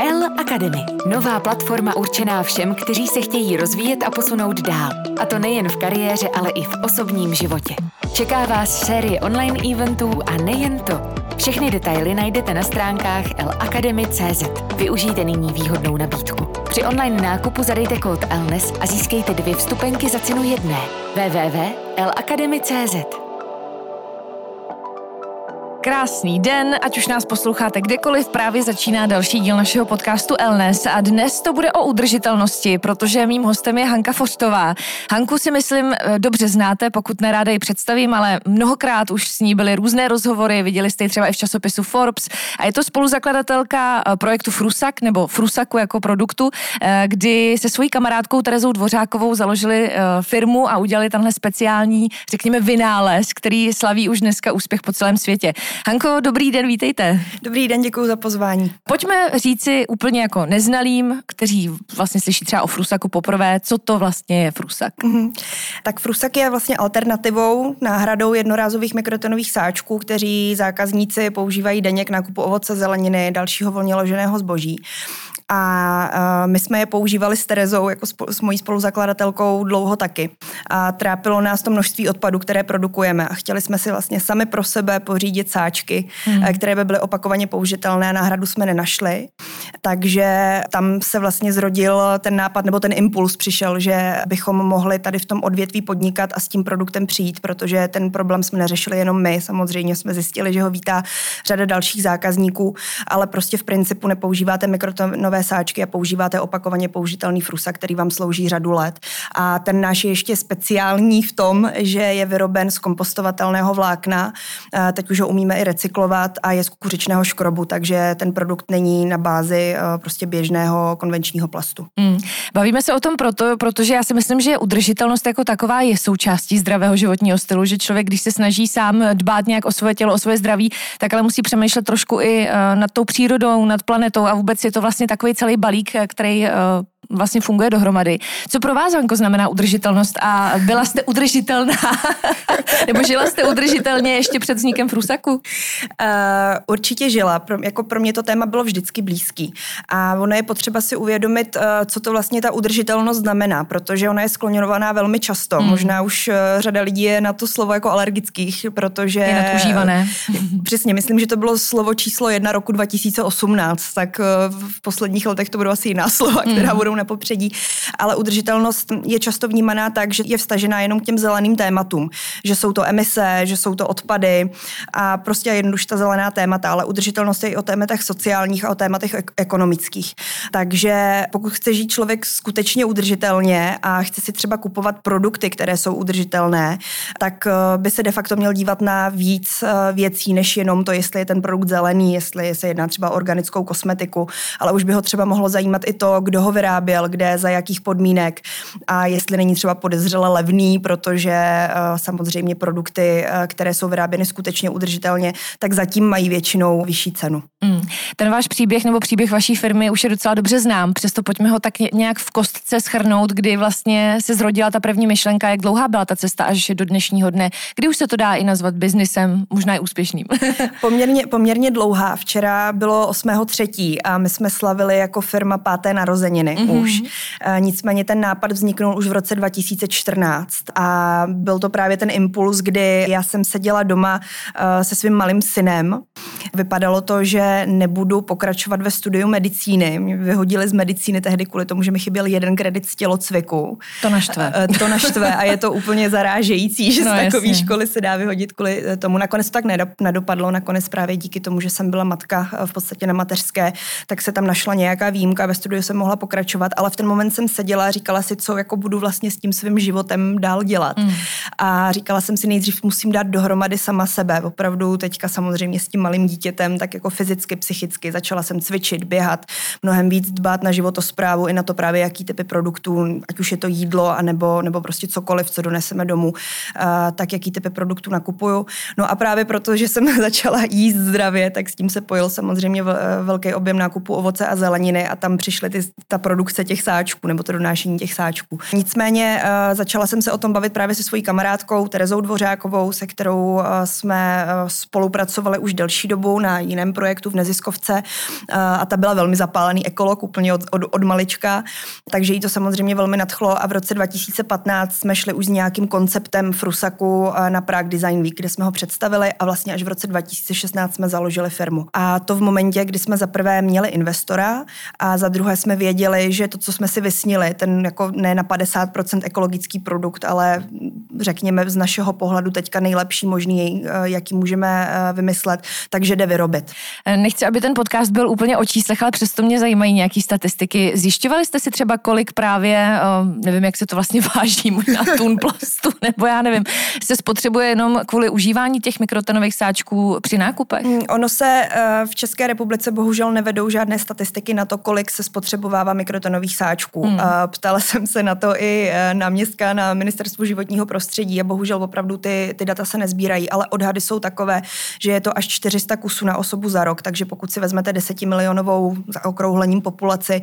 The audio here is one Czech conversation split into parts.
L Academy. Nová platforma určená všem, kteří se chtějí rozvíjet a posunout dál. A to nejen v kariéře, ale i v osobním životě. Čeká vás série online eventů a nejen to. Všechny detaily najdete na stránkách lacademy.cz. Využijte nyní výhodnou nabídku. Při online nákupu zadejte kód ELNES a získejte dvě vstupenky za cenu jedné. www.lacademy.cz Krásný den, ať už nás posloucháte kdekoliv, právě začíná další díl našeho podcastu Elnes a dnes to bude o udržitelnosti, protože mým hostem je Hanka Fostová. Hanku si myslím eh, dobře znáte, pokud neráda ji představím, ale mnohokrát už s ní byly různé rozhovory, viděli jste ji třeba i v časopisu Forbes a je to spoluzakladatelka eh, projektu Frusak nebo Frusaku jako produktu, eh, kdy se svojí kamarádkou Terezou Dvořákovou založili firmu a udělali tenhle speciální, řekněme, vynález, který slaví už dneska úspěch po celém světě. Hanko, dobrý den, vítejte. Dobrý den, děkuji za pozvání. Pojďme říci úplně jako neznalým, kteří vlastně slyší třeba o Frusaku poprvé, co to vlastně je Frusak. Mm-hmm. Tak Frusak je vlastně alternativou, náhradou jednorázových mikrotonových sáčků, kteří zákazníci používají denně k nákupu ovoce, zeleniny, dalšího volně loženého zboží. A my jsme je používali s Terezou, jako s mojí spoluzakladatelkou, dlouho taky. A trápilo nás to množství odpadů, které produkujeme. A chtěli jsme si vlastně sami pro sebe pořídit sáčky, mm. které by byly opakovaně použitelné. Náhradu jsme nenašli. Takže tam se vlastně zrodil ten nápad, nebo ten impuls přišel, že bychom mohli tady v tom odvětví podnikat a s tím produktem přijít, protože ten problém jsme neřešili jenom my. Samozřejmě jsme zjistili, že ho vítá řada dalších zákazníků, ale prostě v principu nepoužíváte mikrotonové nové sáčky a používáte opakovaně použitelný frusa, který vám slouží řadu let. A ten náš je ještě speciální v tom, že je vyroben z kompostovatelného vlákna. Teď už ho umíme i recyklovat a je z kukuřičného škrobu, takže ten produkt není na bázi prostě běžného konvenčního plastu. Mm. Bavíme se o tom proto, protože já si myslím, že udržitelnost jako taková je součástí zdravého životního stylu, že člověk, když se snaží sám dbát nějak o svoje tělo, o svoje zdraví, tak ale musí přemýšlet trošku i nad tou přírodou, nad planetou a vůbec je to vlastně takový takový celý balík, eh, který uh, vlastně funguje dohromady. Co pro vás, Anko, znamená udržitelnost a byla jste udržitelná? Nebo žila jste udržitelně ještě před vznikem Frusaku? Uh, určitě žila. Pro, jako pro mě to téma bylo vždycky blízký. A ono je potřeba si uvědomit, uh, co to vlastně ta udržitelnost znamená, protože ona je skloňovaná velmi často. Hmm. Možná už uh, řada lidí je na to slovo jako alergických, protože... Je nadužívané. Přesně, myslím, že to bylo slovo číslo jedna roku 2018, tak uh, v posledních letech to budou asi jiná slova, která hmm. budou na popředí, ale udržitelnost je často vnímaná tak, že je vstažená jenom k těm zeleným tématům, že jsou to emise, že jsou to odpady a prostě jednoduše ta zelená témata, ale udržitelnost je i o tématech sociálních a o tématech ek- ekonomických. Takže pokud chce žít člověk skutečně udržitelně a chce si třeba kupovat produkty, které jsou udržitelné, tak eh, by se de facto měl dívat na víc eh, věcí, než jenom to, jestli je ten produkt zelený, jestli se jedná třeba o organickou kosmetiku, ale už by ho třeba mohlo zajímat i to, kdo ho vyrábí vyráběl, kde, za jakých podmínek a jestli není třeba podezřele levný, protože uh, samozřejmě produkty, uh, které jsou vyráběny skutečně udržitelně, tak zatím mají většinou vyšší cenu. Mm. Ten váš příběh nebo příběh vaší firmy už je docela dobře znám, přesto pojďme ho tak nějak v kostce schrnout, kdy vlastně se zrodila ta první myšlenka, jak dlouhá byla ta cesta až do dnešního dne, kdy už se to dá i nazvat biznisem, možná i úspěšným. poměrně, poměrně dlouhá. Včera bylo 8.3. a my jsme slavili jako firma páté narozeniny. Mm-hmm už. Mm-hmm. Nicméně ten nápad vzniknul už v roce 2014 a byl to právě ten impuls, kdy já jsem seděla doma eh, se svým malým synem. Vypadalo to, že nebudu pokračovat ve studiu medicíny. Mě vyhodili z medicíny tehdy kvůli tomu, že mi chyběl jeden kredit z tělocviku. To naštve. Eh, to naštve a je to úplně zarážející, že no, z takové školy se dá vyhodit kvůli tomu. Nakonec to tak nedopadlo, nakonec právě díky tomu, že jsem byla matka v podstatě na mateřské, tak se tam našla nějaká výjimka, ve studiu jsem mohla pokračovat, ale v ten moment jsem seděla a říkala si, co jako budu vlastně s tím svým životem dál dělat. Mm. a říkala jsem si nejdřív musím dát dohromady sama sebe. Opravdu teďka samozřejmě s tím malým dítětem, tak jako fyzicky, psychicky. Začala jsem cvičit, běhat, mnohem víc dbát na životosprávu i na to právě, jaký typy produktů, ať už je to jídlo, anebo, nebo prostě cokoliv, co doneseme domů, tak jaký typy produktů nakupuju. No a právě proto, že jsem začala jíst zdravě, tak s tím se pojil samozřejmě velký objem nákupu ovoce a zeleniny a tam přišly ty, ta produkce těch sáčků nebo to donášení těch sáčků. Nicméně uh, začala jsem se o tom bavit právě se svojí kamarádkou Terezou Dvořákovou, se kterou uh, jsme spolupracovali už delší dobu na jiném projektu v neziskovce uh, a ta byla velmi zapálený ekolog úplně od, od, od malička, takže jí to samozřejmě velmi nadchlo a v roce 2015 jsme šli už s nějakým konceptem Frusaku uh, na Prague Design Week, kde jsme ho představili a vlastně až v roce 2016 jsme založili firmu. A to v momentě, kdy jsme za prvé měli investora a za druhé jsme věděli, že to, co jsme si vysnili, ten jako ne na 50% ekologický produkt, ale řekněme z našeho pohledu teďka nejlepší možný, eh, jaký můžeme eh, vymyslet, takže jde vyrobit. Eh, nechci, aby ten podcast byl úplně o číslech, ale přesto mě zajímají nějaké statistiky. Zjišťovali jste si třeba, kolik právě, nevím, jak se to vlastně váží, možná tun plastu, nebo já nevím, se spotřebuje jenom kvůli užívání těch mikrotonových sáčků při nákupech? Mm, ono se v České republice bohužel nevedou žádné statistiky na to, kolik se spotřebovává mikrotonových sáčků. Hmm. Ptala jsem se na to i e, náměstka na ministerstvu životního prostředí a bohužel opravdu ty, ty data se nezbírají, ale odhady jsou takové, že je to až 400 kusů na osobu za rok, takže pokud si vezmete 10 milionovou za okrouhlením populaci, e,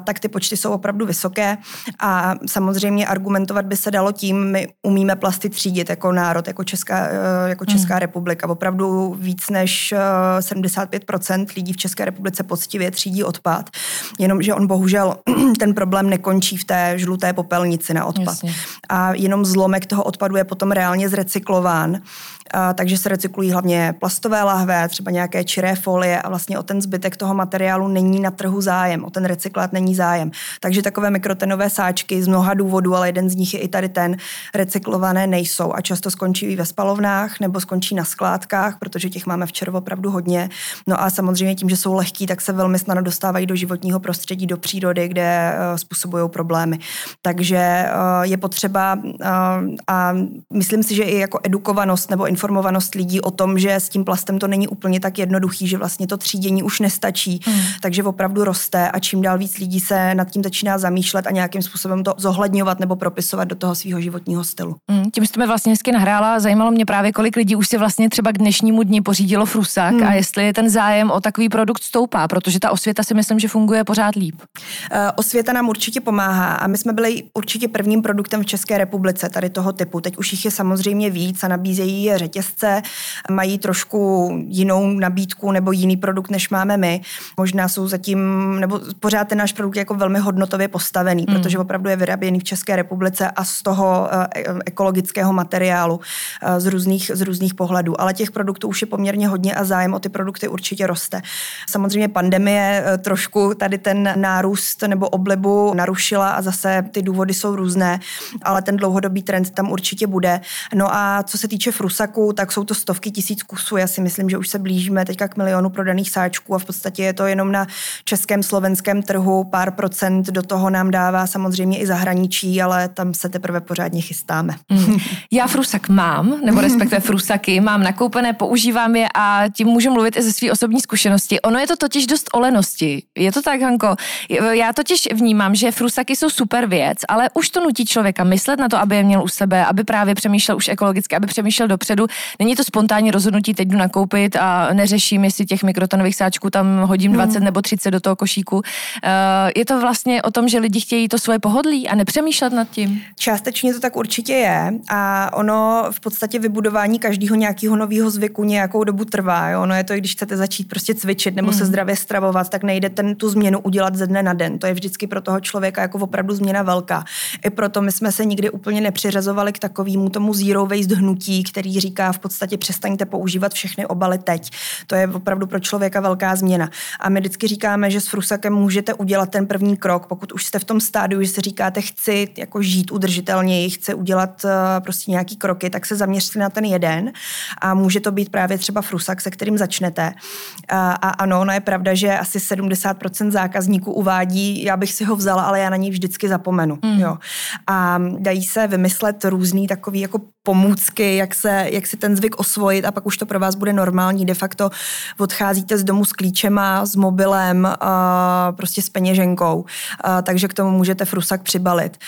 tak ty počty jsou opravdu vysoké a samozřejmě argumentovat by se dalo tím, my umíme plasty třídit jako národ, jako Česká, e, jako Česká hmm. republika. Opravdu víc než 75% lidí v České republice poctivě třídí odpad, jenomže on bohužel ten problém nekončí v té žluté popelnici na odpad. Jasně. A jenom zlomek toho odpadu je potom reálně zrecyklován a, takže se recyklují hlavně plastové lahve, třeba nějaké čiré folie a vlastně o ten zbytek toho materiálu není na trhu zájem, o ten recyklát není zájem. Takže takové mikrotenové sáčky z mnoha důvodů, ale jeden z nich je i tady ten, recyklované nejsou a často skončí ve spalovnách nebo skončí na skládkách, protože těch máme v červu opravdu hodně. No a samozřejmě tím, že jsou lehký, tak se velmi snadno dostávají do životního prostředí, do přírody, kde uh, způsobují problémy. Takže uh, je potřeba uh, a myslím si, že i jako edukovanost nebo informovanost lidí o tom, že s tím plastem to není úplně tak jednoduchý, že vlastně to třídění už nestačí, hmm. takže opravdu roste a čím dál víc lidí se nad tím začíná zamýšlet a nějakým způsobem to zohledňovat nebo propisovat do toho svého životního stylu. Hmm, tím jste mi vlastně hezky nahrála, zajímalo mě právě, kolik lidí už si vlastně třeba k dnešnímu dni pořídilo frusak hmm. a jestli je ten zájem o takový produkt stoupá, protože ta osvěta si myslím, že funguje pořád líp. Uh, osvěta nám určitě pomáhá a my jsme byli určitě prvním produktem v České republice tady toho typu. Teď už jich je samozřejmě víc a nabízejí je řetězce, mají trošku jinou nabídku nebo jiný produkt, než máme my. Možná jsou zatím, nebo pořád ten náš produkt je jako velmi hodnotově postavený, mm. protože opravdu je vyráběný v České republice a z toho eh, ekologického materiálu eh, z různých, z různých pohledů. Ale těch produktů už je poměrně hodně a zájem o ty produkty určitě roste. Samozřejmě pandemie eh, trošku tady ten nárůst nebo oblibu narušila a zase ty důvody jsou různé, ale ten dlouhodobý trend tam určitě bude. No a co se týče frusaku, sáčků, tak jsou to stovky tisíc kusů. Já si myslím, že už se blížíme teďka k milionu prodaných sáčků a v podstatě je to jenom na českém, slovenském trhu. Pár procent do toho nám dává samozřejmě i zahraničí, ale tam se teprve pořádně chystáme. Mm. Já frusak mám, nebo respektive frusaky mám nakoupené, používám je a tím můžu mluvit i ze své osobní zkušenosti. Ono je to totiž dost o lenosti. Je to tak, Hanko? Já totiž vnímám, že frusaky jsou super věc, ale už to nutí člověka myslet na to, aby je měl u sebe, aby právě přemýšlel už ekologicky, aby přemýšlel dopředu dopředu. Není to spontánní rozhodnutí, teď jdu nakoupit a neřeším, jestli těch mikrotonových sáčků tam hodím 20 hmm. nebo 30 do toho košíku. Eh, je to vlastně o tom, že lidi chtějí to svoje pohodlí a nepřemýšlet nad tím? Částečně to tak určitě je a ono v podstatě vybudování každého nějakého nového zvyku nějakou dobu trvá. Jo? Ono je to, když chcete začít prostě cvičit nebo hmm. se zdravě stravovat, tak nejde ten, tu změnu udělat ze dne na den. To je vždycky pro toho člověka jako opravdu změna velká. I proto my jsme se nikdy úplně nepřiřazovali k takovému tomu zero waste hnutí, který říká, říká v podstatě přestaňte používat všechny obaly teď. To je opravdu pro člověka velká změna. A my vždycky říkáme, že s frusakem můžete udělat ten první krok, pokud už jste v tom stádiu, že si říkáte, chci jako žít udržitelněji, chci udělat uh, prostě nějaký kroky, tak se zaměřte na ten jeden a může to být právě třeba frusak, se kterým začnete. A, a ano, no je pravda, že asi 70% zákazníků uvádí, já bych si ho vzala, ale já na něj vždycky zapomenu. Mm. Jo. A dají se vymyslet různý takový jako pomůcky, jak, se, jak si ten zvyk osvojit a pak už to pro vás bude normální. De facto odcházíte z domu s klíčema, s mobilem, a prostě s peněženkou, a takže k tomu můžete frusak přibalit.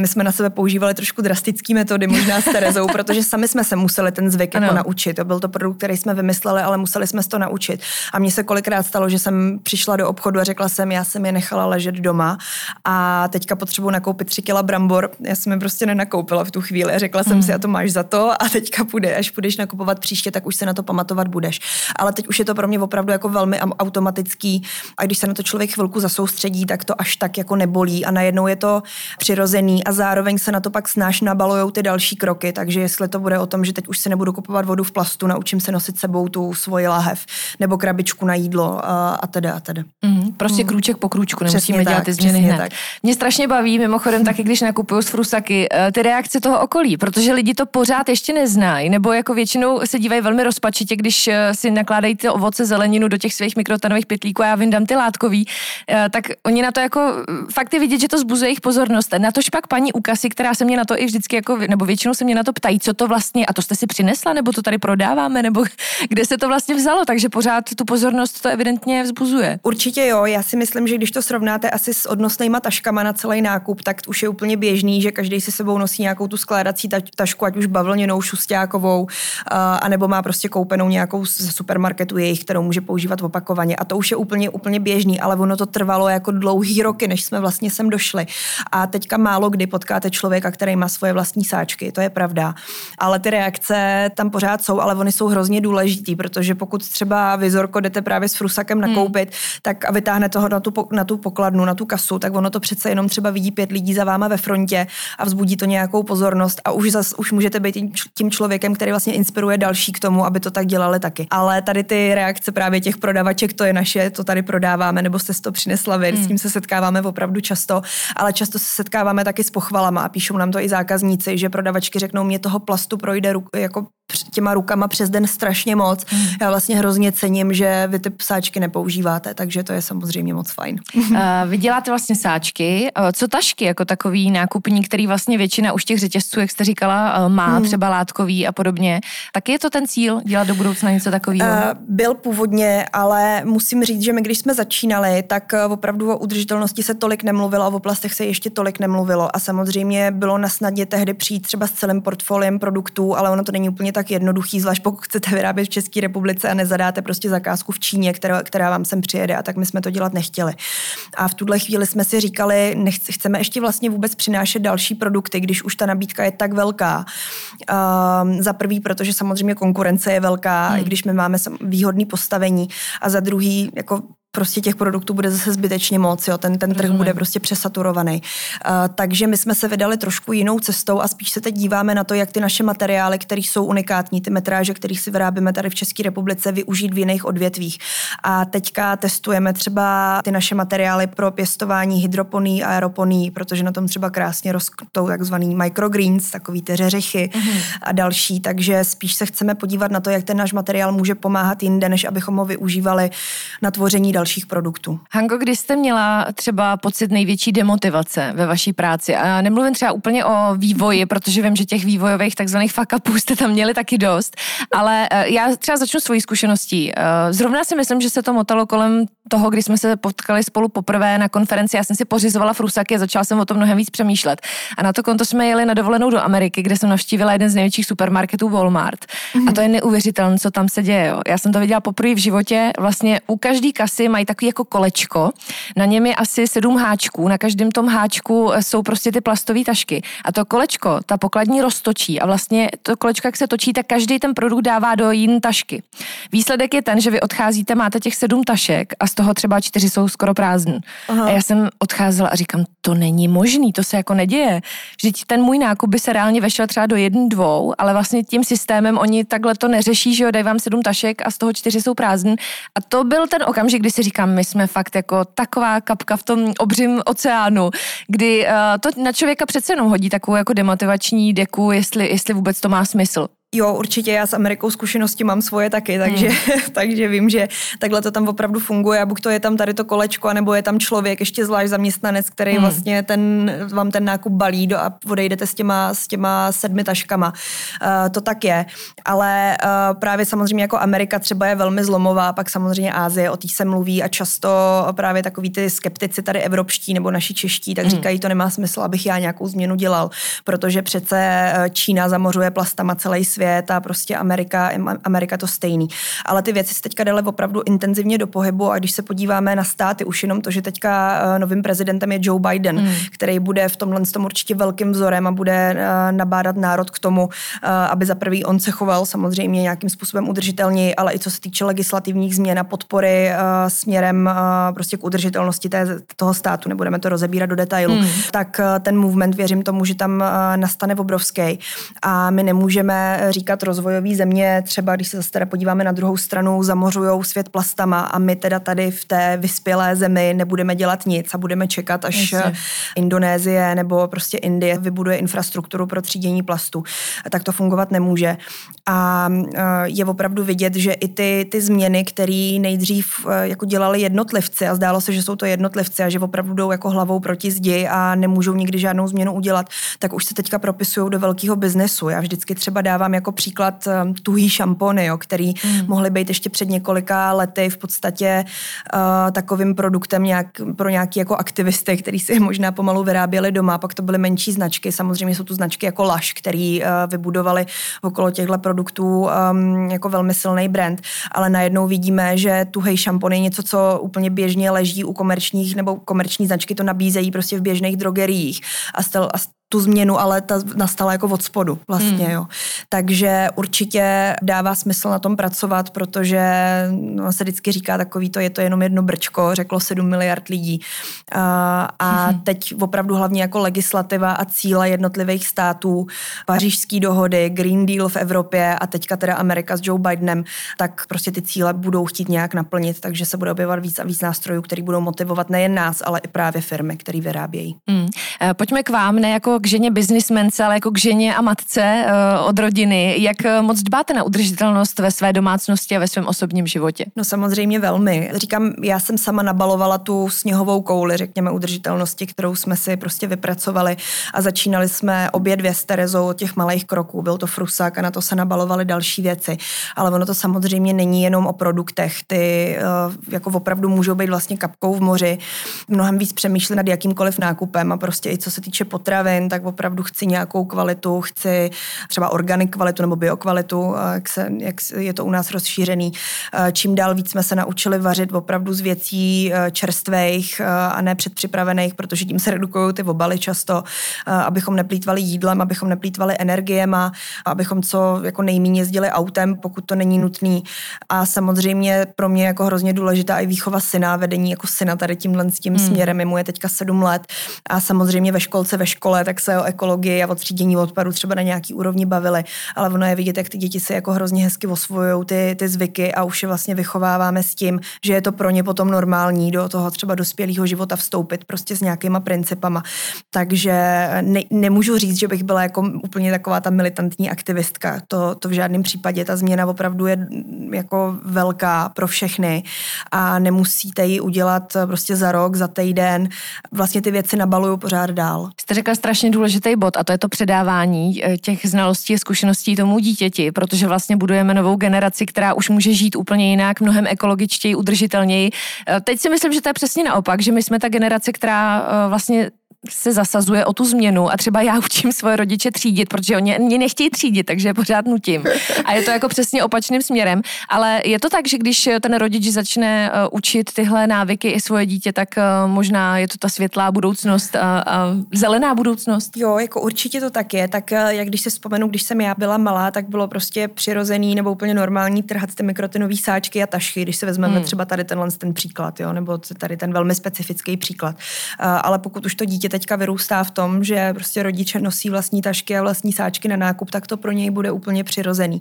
My jsme na sebe používali trošku drastické metody, možná s Terezou, protože sami jsme se museli ten zvyk jako naučit. To byl to produkt, který jsme vymysleli, ale museli jsme se to naučit. A mně se kolikrát stalo, že jsem přišla do obchodu a řekla jsem, já jsem je nechala ležet doma a teďka potřebuji nakoupit tři kila brambor. Já jsem je prostě nenakoupila v tu chvíli řekla jsem hmm. si, a to máš za to a teďka půjde, až půjdeš nakupovat příště, tak už se na to pamatovat budeš. Ale teď už je to pro mě opravdu jako velmi automatický a když se na to člověk chvilku zasoustředí, tak to až tak jako nebolí a najednou je to přirozený a zároveň se na to pak snáš nabalujou ty další kroky, takže jestli to bude o tom, že teď už si nebudu kupovat vodu v plastu, naučím se nosit sebou tu svoji lahev nebo krabičku na jídlo a, a teda a teda. Mm, prostě mm. krůček po krůčku, nemusíme tak, dělat ty změny hned. Tak. Mě strašně baví, mimochodem taky, když nakupuju z frusaky, eh, ty reakce toho okolí, protože lidi to pořád ještě neznají, nebo jako většinou se dívají velmi rozpačitě, když eh, si nakládají ty ovoce, zeleninu do těch svých mikrotonových pytlíků a já vyndám ty látkový, eh, tak oni na to jako fakt je vidět, že to zbuzuje jejich pozornost. Na tož pak paní Ukasy, která se mě na to i vždycky jako, nebo většinou se mě na to ptají, co to vlastně, a to jste si přinesla, nebo to tady prodáváme, nebo kde se to vlastně vzalo, takže pořád tu pozornost to evidentně vzbuzuje. Určitě jo, já si myslím, že když to srovnáte asi s odnosnýma taškama na celý nákup, tak už je úplně běžný, že každý si sebou nosí nějakou tu skládací tašku, ať už bavlněnou, šustákovou, anebo má prostě koupenou nějakou z supermarketu jejich, kterou může používat opakovaně. A to už je úplně, úplně běžný, ale ono to trvalo jako dlouhý roky, než jsme vlastně sem došli. A teďka málo kdy potkáte člověka, který má svoje vlastní sáčky, to je pravda. Ale ty reakce tam pořád jsou, ale oni jsou hrozně důležitý, protože pokud třeba vizorko jdete právě s frusakem nakoupit, hmm. tak a vytáhne toho na tu, na tu pokladnu, na tu kasu, tak ono to přece jenom třeba vidí pět lidí za váma ve frontě a vzbudí to nějakou pozornost a už, zas, už můžete být tím člověkem, který vlastně inspiruje další k tomu, aby to tak dělali taky. Ale tady ty reakce právě těch prodavaček, to je naše, to tady prodáváme, nebo jste to přinesla vy, hmm. s tím se setkáváme opravdu často, ale často se setkáváme taky s pochvalama a píšou nám to i zákazníci, že prodavačky řeknou, mě toho plastu projde jako těma rukama přes den strašně moc. Hmm. Já vlastně hrozně cením, že vy ty sáčky nepoužíváte, takže to je samozřejmě moc fajn. Uh, vy děláte vlastně sáčky. Uh, co tašky jako takový nákupní, který vlastně většina už těch řetězců, jak jste říkala, uh, má hmm. třeba látkový a podobně. Tak je to ten cíl dělat do budoucna něco takového? Uh, byl původně, ale musím říct, že my když jsme začínali, tak opravdu o udržitelnosti se tolik nemluvilo, o oblastech se ještě tolik nemluvilo a samozřejmě bylo na snadě tehdy přijít třeba s celým portfoliem produktů, ale ono to není úplně tak jednoduchý, zvlášť pokud chcete vyrábět v České republice a nezadáte prostě zakázku v Číně, která, která vám sem přijede a tak my jsme to dělat nechtěli. A v tuhle chvíli jsme si říkali, nechce, chceme ještě vlastně vůbec přinášet další produkty, když už ta nabídka je tak velká. Um, za prvý, protože samozřejmě konkurence je velká, hmm. i když my máme výhodný postavení a za druhý, jako prostě těch produktů bude zase zbytečně moc, jo, ten, ten trh bude prostě přesaturovaný. Uh, takže my jsme se vydali trošku jinou cestou a spíš se teď díváme na to, jak ty naše materiály, které jsou unikátní, ty metráže, kterých si vyrábíme tady v České republice, využít v jiných odvětvích. A teďka testujeme třeba ty naše materiály pro pěstování hydroponí, aeroponí, protože na tom třeba krásně rostou takzvaný microgreens, takový ty řeřichy mm-hmm. a další. Takže spíš se chceme podívat na to, jak ten náš materiál může pomáhat jinde, než abychom ho využívali na tvoření dalších dalších produktů. Hanko, kdy jste měla třeba pocit největší demotivace ve vaší práci? A nemluvím třeba úplně o vývoji, protože vím, že těch vývojových takzvaných fuck upů jste tam měli taky dost, ale eh, já třeba začnu svojí zkušeností. Eh, zrovna si myslím, že se to motalo kolem toho, kdy jsme se potkali spolu poprvé na konferenci. Já jsem si pořizovala frusaky a začala jsem o tom mnohem víc přemýšlet. A na to konto jsme jeli na dovolenou do Ameriky, kde jsem navštívila jeden z největších supermarketů Walmart. A to je neuvěřitelné, co tam se děje. Já jsem to viděla poprvé v životě. Vlastně u každé kasy mají takový jako kolečko, na něm je asi sedm háčků, na každém tom háčku jsou prostě ty plastové tašky. A to kolečko, ta pokladní roztočí a vlastně to kolečko, jak se točí, tak každý ten produkt dává do jiné tašky. Výsledek je ten, že vy odcházíte, máte těch sedm tašek a z toho třeba čtyři jsou skoro prázdné. A já jsem odcházela a říkám, to není možný, to se jako neděje. Vždyť ten můj nákup by se reálně vešel třeba do jedn, dvou, ale vlastně tím systémem oni takhle to neřeší, že jo, dají vám sedm tašek a z toho čtyři jsou prázdné. A to byl ten okamžik, kdy si říkám, my jsme fakt jako taková kapka v tom obřím oceánu, kdy uh, to na člověka přece jenom hodí takovou jako demotivační deku, jestli, jestli vůbec to má smysl. Jo, určitě já s Amerikou zkušenosti mám svoje taky, takže, hmm. takže vím, že takhle to tam opravdu funguje a buď to je tam tady to kolečko, nebo je tam člověk, ještě zvlášť zaměstnanec, který hmm. vlastně ten, vám ten nákup balí do a odejdete s těma, s těma sedmi taškama. Uh, to tak je, ale uh, právě samozřejmě jako Amerika třeba je velmi zlomová, pak samozřejmě Ázie, o té se mluví a často právě takový ty skeptici tady evropští nebo naši čeští, tak hmm. říkají, to nemá smysl, abych já nějakou změnu dělal, protože přece eh, Čína zamořuje plastama celý svět a prostě Amerika, Amerika to stejný. Ale ty věci se teďka dali opravdu intenzivně do pohybu a když se podíváme na státy, už jenom to, že teďka eh, novým prezidentem je Joe Biden, mm. který bude v tomhle tom určitě velkým vzorem a bude eh, nabádat národ k tomu, eh, aby za prvý on se choval samozřejmě nějakým způsobem udržitelněji, ale i co se týče legislativních změn a podpory směrem prostě k udržitelnosti té, toho státu, nebudeme to rozebírat do detailu, mm. tak ten movement, věřím tomu, že tam nastane obrovský a my nemůžeme říkat rozvojové země, třeba když se zase teda podíváme na druhou stranu, zamořují svět plastama a my teda tady v té vyspělé zemi nebudeme dělat nic a budeme čekat, až Jasně. Indonésie nebo prostě Indie vybuduje infrastrukturu pro třídění plastu. Tak to fungovat nemůže. A e, je opravdu vidět, že i ty, ty změny, které nejdřív e, jako dělali jednotlivci a zdálo se, že jsou to jednotlivci a že opravdu jdou jako hlavou proti zdi a nemůžou nikdy žádnou změnu udělat, tak už se teďka propisují do velkého biznesu. Já vždycky třeba dávám jako příklad um, tuhý šampony, jo, který mm. mohly být ještě před několika lety v podstatě uh, takovým produktem nějak, pro nějaký jako aktivisty, který si možná pomalu vyráběli doma, pak to byly menší značky, samozřejmě jsou tu značky jako Lush, který uh, vybudovali okolo těchto produktů um, jako velmi silný brand, ale najednou vidíme, že tuhej šampon je něco, co úplně běžně leží u komerčních nebo komerční značky. To nabízejí prostě v běžných drogeriích. A, stel, a tu změnu, ale ta nastala jako od spodu vlastně, hmm. jo. Takže určitě dává smysl na tom pracovat, protože no, se vždycky říká takový to, je to jenom jedno brčko, řeklo 7 miliard lidí. A, a hmm. teď opravdu hlavně jako legislativa a cíle jednotlivých států, pařížský dohody, Green Deal v Evropě a teďka teda Amerika s Joe Bidenem, tak prostě ty cíle budou chtít nějak naplnit, takže se bude objevovat víc a víc nástrojů, který budou motivovat nejen nás, ale i právě firmy, které vyrábějí. Hmm. Pojďme k vám, ne jako k ženě biznismence, ale jako k ženě a matce uh, od rodiny. Jak eh, moc dbáte na udržitelnost ve své domácnosti a ve svém osobním životě? No samozřejmě velmi. Říkám, já jsem sama nabalovala tu sněhovou kouli, řekněme, udržitelnosti, kterou jsme si prostě vypracovali a začínali jsme obě dvě s Terezou od těch malých kroků. Byl to frusák a na to se nabalovaly další věci. Ale ono to samozřejmě není jenom o produktech. Ty uh, jako opravdu můžou být vlastně kapkou v moři. Mnohem víc přemýšlet nad jakýmkoliv nákupem a prostě i co se týče potravin, tak opravdu chci nějakou kvalitu, chci třeba organik kvalitu nebo biokvalitu, jak, se, jak je to u nás rozšířený. Čím dál víc jsme se naučili vařit opravdu z věcí e, čerstvých a ne předpřipravených, protože tím se redukují ty obaly často, abychom neplýtvali jídlem, abychom neplýtvali energiema, abychom co jako nejméně jezdili autem, pokud to není nutný. A samozřejmě pro mě jako hrozně důležitá i výchova syna, vedení jako syna tady tímhle s tím hmm. směrem. Mu je teďka sedm let a samozřejmě ve školce, ve škole, tak se o ekologii a o třídění odpadu třeba na nějaký úrovni bavili, ale ono je vidět, jak ty děti si jako hrozně hezky osvojují ty, ty zvyky a už je vlastně vychováváme s tím, že je to pro ně potom normální do toho třeba dospělého života vstoupit prostě s nějakýma principama. Takže ne, nemůžu říct, že bych byla jako úplně taková ta militantní aktivistka. To, to v žádném případě. Ta změna opravdu je jako velká pro všechny a nemusíte ji udělat prostě za rok, za týden. Vlastně ty věci nabaluju pořád dál. Jste řekla strašně důležitý bod a to je to předávání eh, těch znalostí a zkušeností tomu dítěti, protože vlastně budujeme novou generaci, která už může žít úplně jinak, mnohem ekologičtěji, udržitelněji. Eh, teď si myslím, že to je přesně naopak, že my jsme ta generace, která eh, vlastně se zasazuje o tu změnu a třeba já učím svoje rodiče třídit, protože oni mě nechtějí třídit, takže pořád nutím. A je to jako přesně opačným směrem. Ale je to tak, že když ten rodič začne uh, učit tyhle návyky i svoje dítě, tak uh, možná je to ta světlá budoucnost a, a zelená budoucnost. Jo, jako určitě to tak je. Tak jak když se vzpomenu, když jsem já byla malá, tak bylo prostě přirozený nebo úplně normální trhat ty mikrotinové sáčky a tašky, když se vezmeme hmm. třeba tady tenhle ten příklad, jo, nebo tady ten velmi specifický příklad. Ale pokud už to dítě teďka vyrůstá v tom, že prostě rodiče nosí vlastní tašky a vlastní sáčky na nákup, tak to pro něj bude úplně přirozený.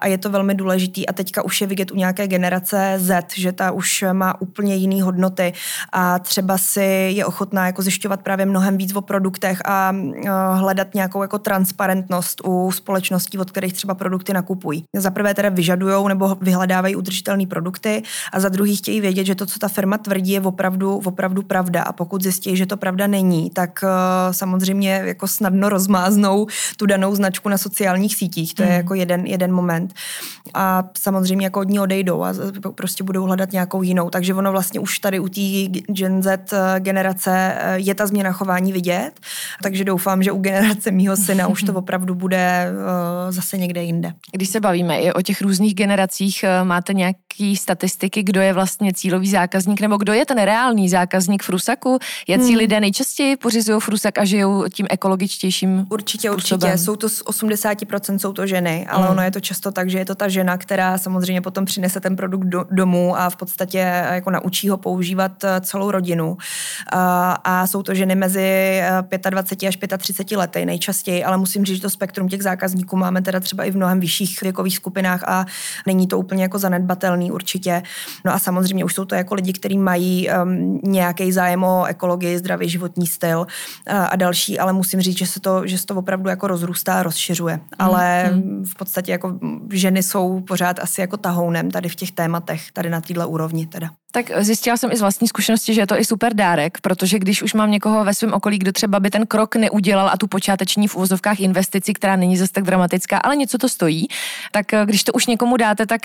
A je to velmi důležitý. A teďka už je vidět u nějaké generace Z, že ta už má úplně jiné hodnoty a třeba si je ochotná jako zjišťovat právě mnohem víc o produktech a uh, hledat nějakou jako transparentnost u společností, od kterých třeba produkty nakupují. Za prvé teda vyžadují nebo vyhledávají udržitelné produkty a za druhý chtějí vědět, že to, co ta firma tvrdí, je opravdu, opravdu pravda. A pokud zjistí, že to pravda není, tak uh, samozřejmě jako snadno rozmáznou tu danou značku na sociálních sítích. To je mm. jako jeden, jeden moment. A samozřejmě jako od ní odejdou a prostě budou hledat nějakou jinou. Takže ono vlastně už tady u té Gen Z eh, generace eh, je ta změna chování vidět. Takže doufám, že u generace mýho syna už to opravdu bude zase někde jinde. Když se bavíme i o těch různých generacích, máte nějaký statistiky, kdo je vlastně cílový zákazník nebo kdo je ten reálný zákazník Frusaku? Jaký hmm. lidé nejčastěji pořizují Frusak a žijou tím ekologičtějším Určitě, způsobem? určitě. Jsou to z 80% jsou to ženy, ale hmm. ono je to často tak, že je to ta žena, která samozřejmě potom přinese ten produkt do, domů a v podstatě jako naučí ho používat eh, celou rodinu. A, a jsou to ženy mezi 25 eh, až 35 lety nejčastěji, ale musím říct, že to spektrum těch zákazníků máme teda třeba i v mnohem vyšších věkových skupinách a není to úplně jako zanedbatelný určitě. No a samozřejmě už jsou to jako lidi, kteří mají um, nějaký zájem o ekologii, zdravý životní styl uh, a další, ale musím říct, že se to, že se to opravdu jako rozrůstá, rozšiřuje. Mm, ale mm. v podstatě jako ženy jsou pořád asi jako tahounem tady v těch tématech, tady na této úrovni teda. Tak zjistila jsem i z vlastní zkušenosti, že je to i super dárek, protože když už mám někoho ve svém okolí, kdo třeba by ten krok neudělal a tu počáteční v úvozovkách investici, která není zase tak dramatická, ale něco to stojí, tak eh, když to už někomu dáte, tak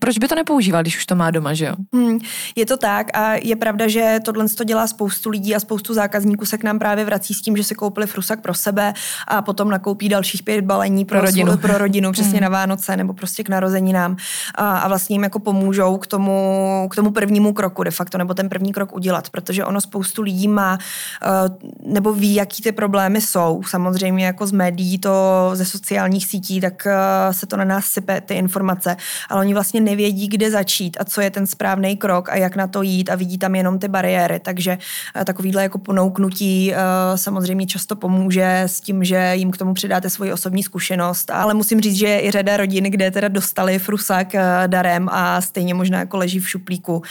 proč by to nepoužíval, když už to má doma, že jo? Hmm, je to tak a je pravda, že tohle to dělá spoustu lidí a spoustu zákazníků se k nám právě vrací s tím, že si koupili frusak pro sebe a potom nakoupí dalších pět balení pro, pro rodinu, pro rodinu přesně hmm. na Vánoce nebo prostě k narozeninám a, a vlastně jim jako pomůžou k tomu, k tomu prvnímu kroku de facto, nebo ten první krok udělat, protože ono spoustu lidí má uh, nebo ví, jaký ty problémy jsou. Samozřejmě jako z médií, to ze sociálních sítí, tak uh, se to na nás sype ty informace, ale oni vlastně nevědí, kde začít a co je ten správný krok a jak na to jít a vidí tam jenom ty bariéry, takže uh, takovýhle jako ponouknutí samozřejmě často pomůže s tím, že jim k tomu přidáte svoji osobní zkušenost, ale musím říct, že i řada rodin, kde teda dostali frusak darem a stejně možná jako leží v šuplíku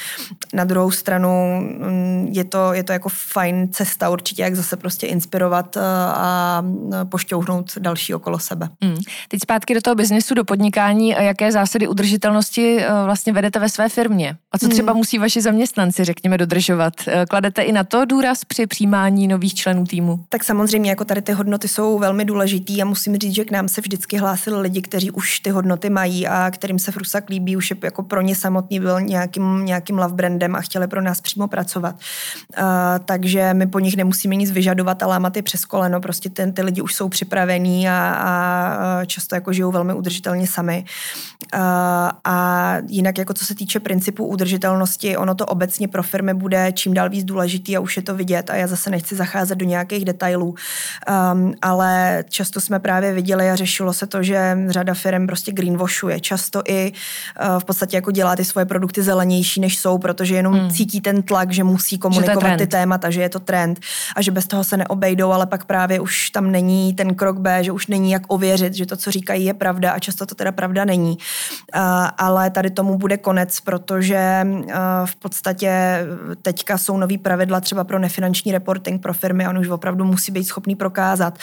na druhou stranu mm, je to, je to jako fajn cesta určitě, jak zase prostě inspirovat eh, a pošťouhnout další okolo sebe. Mm. Teď zpátky do toho biznesu, do podnikání, jaké zásady udržitelnosti eh, vlastně vedete ve své firmě? A co třeba mm. musí vaši zaměstnanci, řekněme, dodržovat? Eh, kladete i na to důraz při přijímání nových členů týmu? Tak samozřejmě, jako tady ty hodnoty jsou velmi důležitý a musím říct, že k nám se vždycky hlásili lidi, kteří už ty hodnoty mají a kterým se Frusak líbí, už je jako pro ně samotný byl nějakým, nějakým love brandem a chtěli pro nás přímo pracovat. Uh, takže my po nich nemusíme nic vyžadovat a lámat je přes koleno, prostě ten, ty lidi už jsou připravení a, a často jako žijou velmi udržitelně sami. Uh, a jinak jako co se týče principu udržitelnosti, ono to obecně pro firmy bude čím dál víc důležitý a už je to vidět a já zase nechci zacházet do nějakých detailů, um, ale často jsme právě viděli a řešilo se to, že řada firm prostě greenwashuje. Často i uh, v podstatě jako dělá ty svoje produkty zelenější, než jsou, protože jenom hmm. cítí ten tlak, že musí komunikovat že ty témata, že je to trend a že bez toho se neobejdou, ale pak právě už tam není ten krok B, že už není jak ověřit, že to, co říkají, je pravda a často to teda pravda není. Uh, ale tady tomu bude konec, protože uh, v podstatě teďka jsou nový pravidla třeba pro nefinanční reporting pro firmy, on už opravdu musí být schopný prokázat,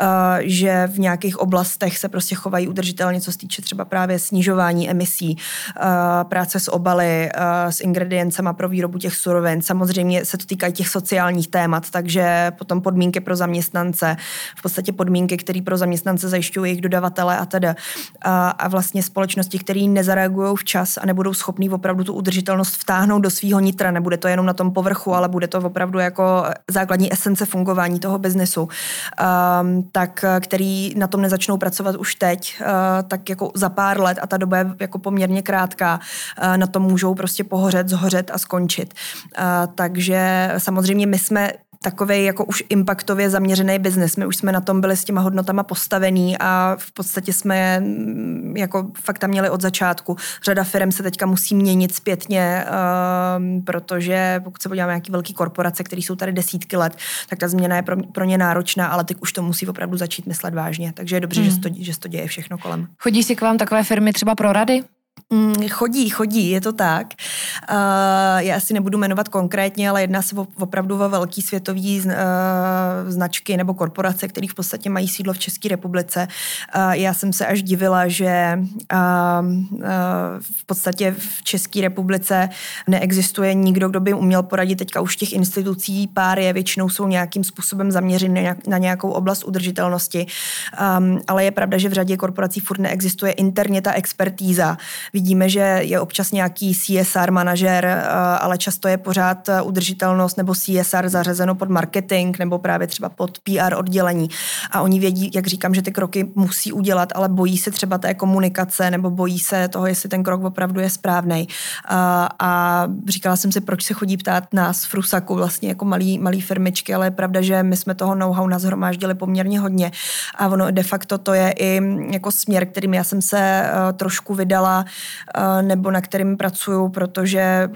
uh, že v nějakých oblastech se prostě chovají udržitelně, co se týče třeba právě snižování emisí, uh, práce s obaly, uh, s ingredienty ingrediencema pro výrobu těch surovin. Samozřejmě se to týká těch sociálních témat, takže potom podmínky pro zaměstnance, v podstatě podmínky, které pro zaměstnance zajišťují jejich dodavatele a teda. A, a vlastně společnosti, které nezareagují včas a nebudou schopní opravdu tu udržitelnost vtáhnout do svého nitra. Nebude to jenom na tom povrchu, ale bude to opravdu jako základní esence fungování toho biznesu. Um, tak který na tom nezačnou pracovat už teď, uh, tak jako za pár let a ta doba je jako poměrně krátká, uh, na tom můžou prostě pohořet, zhořet a skončit. Takže samozřejmě my jsme takový jako už impactově zaměřený biznis. My už jsme na tom byli s těma hodnotama postavení a v podstatě jsme mm, jako fakt tam měli od začátku. Řada firm se teďka musí měnit zpětně, protože pokud se podíváme nějaký velký korporace, které jsou tady desítky let, tak ta změna je pro, pro ně náročná, ale teď už to musí opravdu začít myslet vážně. Takže je dobře, hmm. že, se to, že se to děje všechno kolem. Chodí si k vám takové firmy třeba pro rady? Mm, chodí, chodí, je to tak. Uh, já si nebudu jmenovat konkrétně, ale jedná se opravdu o velký světový uh, značky nebo korporace, které v podstatě mají sídlo v České republice. Uh, já jsem se až divila, že v podstatě v České republice neexistuje nikdo, kdo by uměl poradit. Teďka už těch institucí pár je, většinou jsou nějakým způsobem zaměřeny na nějakou oblast udržitelnosti. Um, ale je pravda, že v řadě korporací furt neexistuje interně ta expertíza Vidíme, že je občas nějaký CSR manažer, eh, ale často je pořád eh, udržitelnost nebo CSR zařazeno pod marketing nebo právě třeba pod PR oddělení. A oni vědí, jak říkám, že ty kroky musí udělat, ale bojí se třeba té komunikace nebo bojí se toho, jestli ten krok opravdu je správný. A, a říkala jsem si, proč se chodí ptát nás v Rusaku, vlastně jako malý, malý firmičky, ale je pravda, že my jsme toho know-how nazhromáždili poměrně hodně. A ono de facto to je i jako směr, kterým já jsem se uh, trošku vydala Eh, nebo na kterým pracuju, protože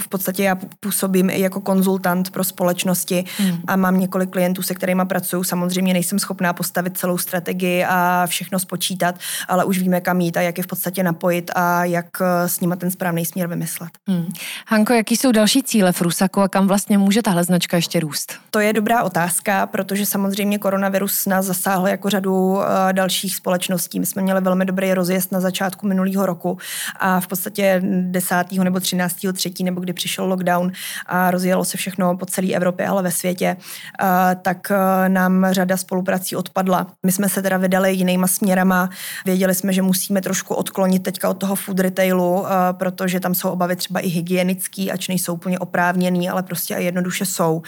v podstatě já působím i jako konzultant pro společnosti hmm. a mám několik klientů, se kterými pracuju. Samozřejmě nejsem schopná postavit celou strategii a všechno spočítat, ale už víme, kam jít a jak je v podstatě napojit a jak eh, s nimi ten správný směr vymyslet. Hmm. Hanko, jaký jsou další cíle v Rusaku a kam vlastně může tahle značka ještě růst? To je dobrá otázka, protože samozřejmě koronavirus nás zasáhl jako řadu uh, dalších společností. My jsme měli velmi dobrý rozjezd na začátku minulého roku a v podstatě 10. nebo 13. třetí nebo kdy přišel lockdown a rozjelo se všechno po celé Evropě, ale ve světě, tak nám řada spoluprací odpadla. My jsme se teda vydali jinýma směrama, věděli jsme, že musíme trošku odklonit teďka od toho food retailu, protože tam jsou obavy třeba i hygienický, ač nejsou úplně oprávněný, ale prostě a jednoduše jsou.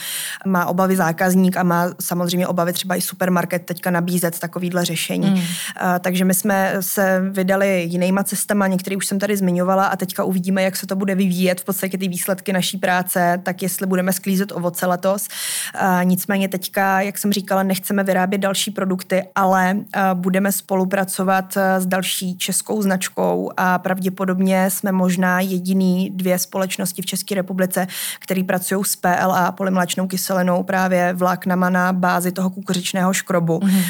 Má obavy zákazník a má samozřejmě obavy třeba i supermarket teďka nabízet takovýhle řešení. Mm. Takže my jsme se vydali jinýma cestama, některé už jsem tady zmiňovala a teďka uvidíme, jak se to bude vyvíjet v podstatě ty výsledky naší práce, tak jestli budeme sklízet ovoce letos. Nicméně teďka, jak jsem říkala, nechceme vyrábět další produkty, ale budeme spolupracovat s další českou značkou a pravděpodobně jsme možná jediný dvě společnosti v České republice, které pracují s PLA, polymlačnou kyselinou, právě vláknama na bázi toho kukuřičného škrobu. Mm-hmm.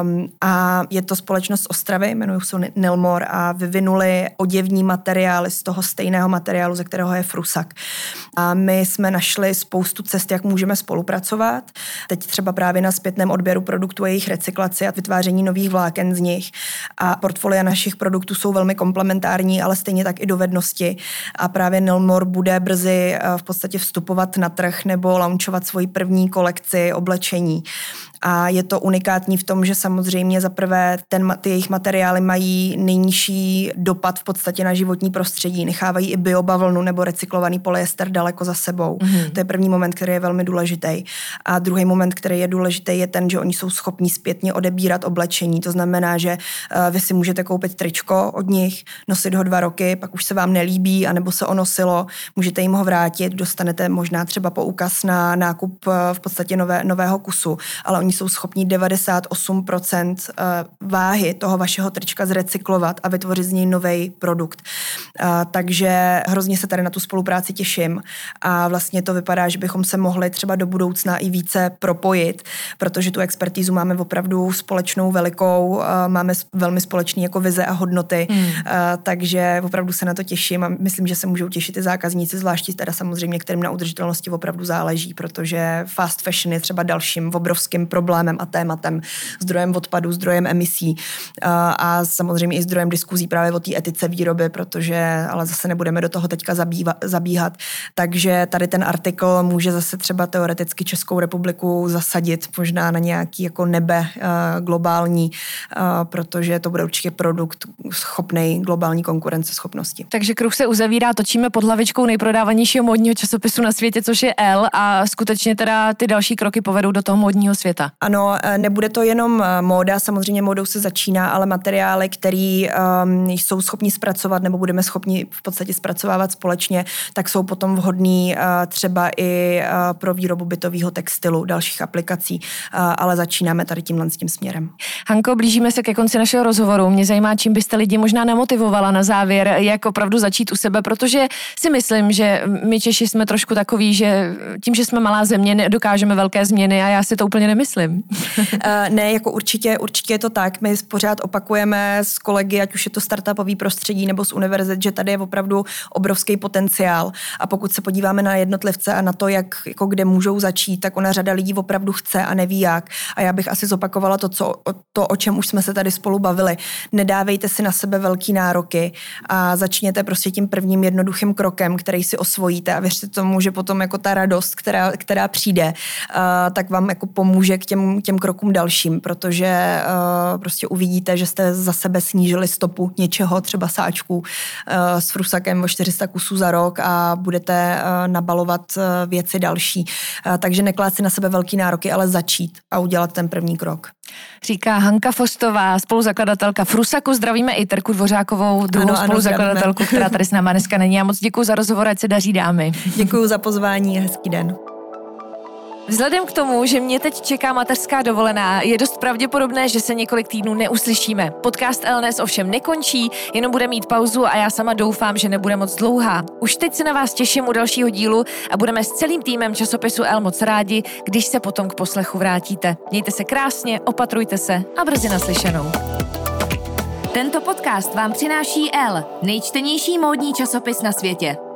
Um, a je to společnost Ostravy, jmenují se Nilmor a vyvinuli oděvní materiály z toho stejného materiálu, ze kterého je Frusak. A my jsme našli spoustu cest, jak můžeme spolupracovat. Teď třeba právě na zpětném odběru produktů jejich recyklaci a vytváření nových vláken z nich. A portfolia našich produktů jsou velmi komplementární, ale stejně tak i dovednosti. A právě Nilmor bude brzy eh, v podstatě vstupovat na trh nebo launchovat svoji první kolekci oblečení. A je to unikátní v tom, že samozřejmě za prvé ten, ty jejich materiály mají nejnižší dopad v podstatě na životní prostředí. Nechávají i biobavlnu nebo recyklovaný polyester daleko za sebou. Mm-hmm. To je první moment, který je velmi důležitý. A druhý moment, který je důležitý, je ten, že oni jsou schopní zpětně odebírat oblečení. To znamená, že uh, vy si můžete koupit tričko od nich, nosit ho dva roky, pak už se vám nelíbí, anebo se onosilo, můžete jim ho vrátit, dostanete možná třeba poukaz na nákup uh, v podstatě nové, nového kusu, ale oni jsou schopni 98% uh, váhy toho vašeho trička zrecyklovat a vytvořit z něj nový produkt. Uh, takže hrozně se tady na tu spolupráci těším a vlastně to vypadá, že bychom se mohli třeba do budoucna i více propojit, protože tu expertízu máme opravdu společnou velikou, máme velmi společný jako vize a hodnoty, hmm. takže opravdu se na to těším a myslím, že se můžou těšit i zákazníci, zvláště teda samozřejmě, kterým na udržitelnosti opravdu záleží, protože fast fashion je třeba dalším obrovským problémem a tématem, zdrojem odpadu, zdrojem emisí a samozřejmě i zdrojem diskuzí právě o té etice výroby, protože ale zase nebudeme do toho teďka zabít zabíhat. Takže tady ten artikl může zase třeba teoreticky Českou republiku zasadit možná na nějaký jako nebe uh, globální, uh, protože to bude určitě produkt schopný globální konkurenceschopnosti. Takže kruh se uzavírá, točíme pod hlavičkou nejprodávanějšího módního časopisu na světě, což je L a skutečně teda ty další kroky povedou do toho módního světa. Ano, nebude to jenom móda, samozřejmě módou se začíná, ale materiály, které um, jsou schopni zpracovat nebo budeme schopni v podstatě zpracovávat společně, tak jsou potom vhodný uh, třeba i uh, pro výrobu bytového textilu, dalších aplikací, uh, ale začínáme tady tímhle s tím směrem. Hanko, blížíme se ke konci našeho rozhovoru. Mě zajímá, čím byste lidi možná nemotivovala na závěr, jak opravdu začít u sebe, protože si myslím, že my Češi jsme trošku takový, že tím, že jsme malá země, nedokážeme velké změny a já si to úplně nemyslím. ne, jako určitě, určitě je to tak. My pořád opakujeme s kolegy, ať už je to startupový prostředí nebo z univerzit, že tady je opravdu obrovský potenciál. A pokud se podíváme na jednotlivce a na to, jak, jako kde můžou začít, tak ona řada lidí opravdu chce a neví jak. A já bych asi zopakovala to, co, to o čem už jsme se tady spolu bavili. Nedávejte si na sebe velký nároky a začněte prostě tím prvním jednoduchým krokem, který si osvojíte a věřte tomu, že potom jako ta radost, která, která přijde, uh, tak vám jako pomůže k těm, těm krokům dalším, protože uh, prostě uvidíte, že jste za sebe snížili stopu něčeho, třeba sáčků uh, s frusakem o 400 kusů za rok a budete uh, nabalovat uh, věci další. Uh, takže neklát si na sebe velký nároky, ale začít a udělat ten první krok. Říká Hanka Fostová, spoluzakladatelka Frusaku. Zdravíme i Terku Dvořákovou, druhou ano, ano, spoluzakladatelku, která tady s náma dneska není. A moc děkuji za rozhovor, ať se daří dámy. Děkuji za pozvání hezký den. Vzhledem k tomu, že mě teď čeká mateřská dovolená, je dost pravděpodobné, že se několik týdnů neuslyšíme. Podcast LNS ovšem nekončí, jenom bude mít pauzu a já sama doufám, že nebude moc dlouhá. Už teď se na vás těším u dalšího dílu a budeme s celým týmem časopisu L moc rádi, když se potom k poslechu vrátíte. Mějte se krásně, opatrujte se a brzy naslyšenou. Tento podcast vám přináší L, nejčtenější módní časopis na světě.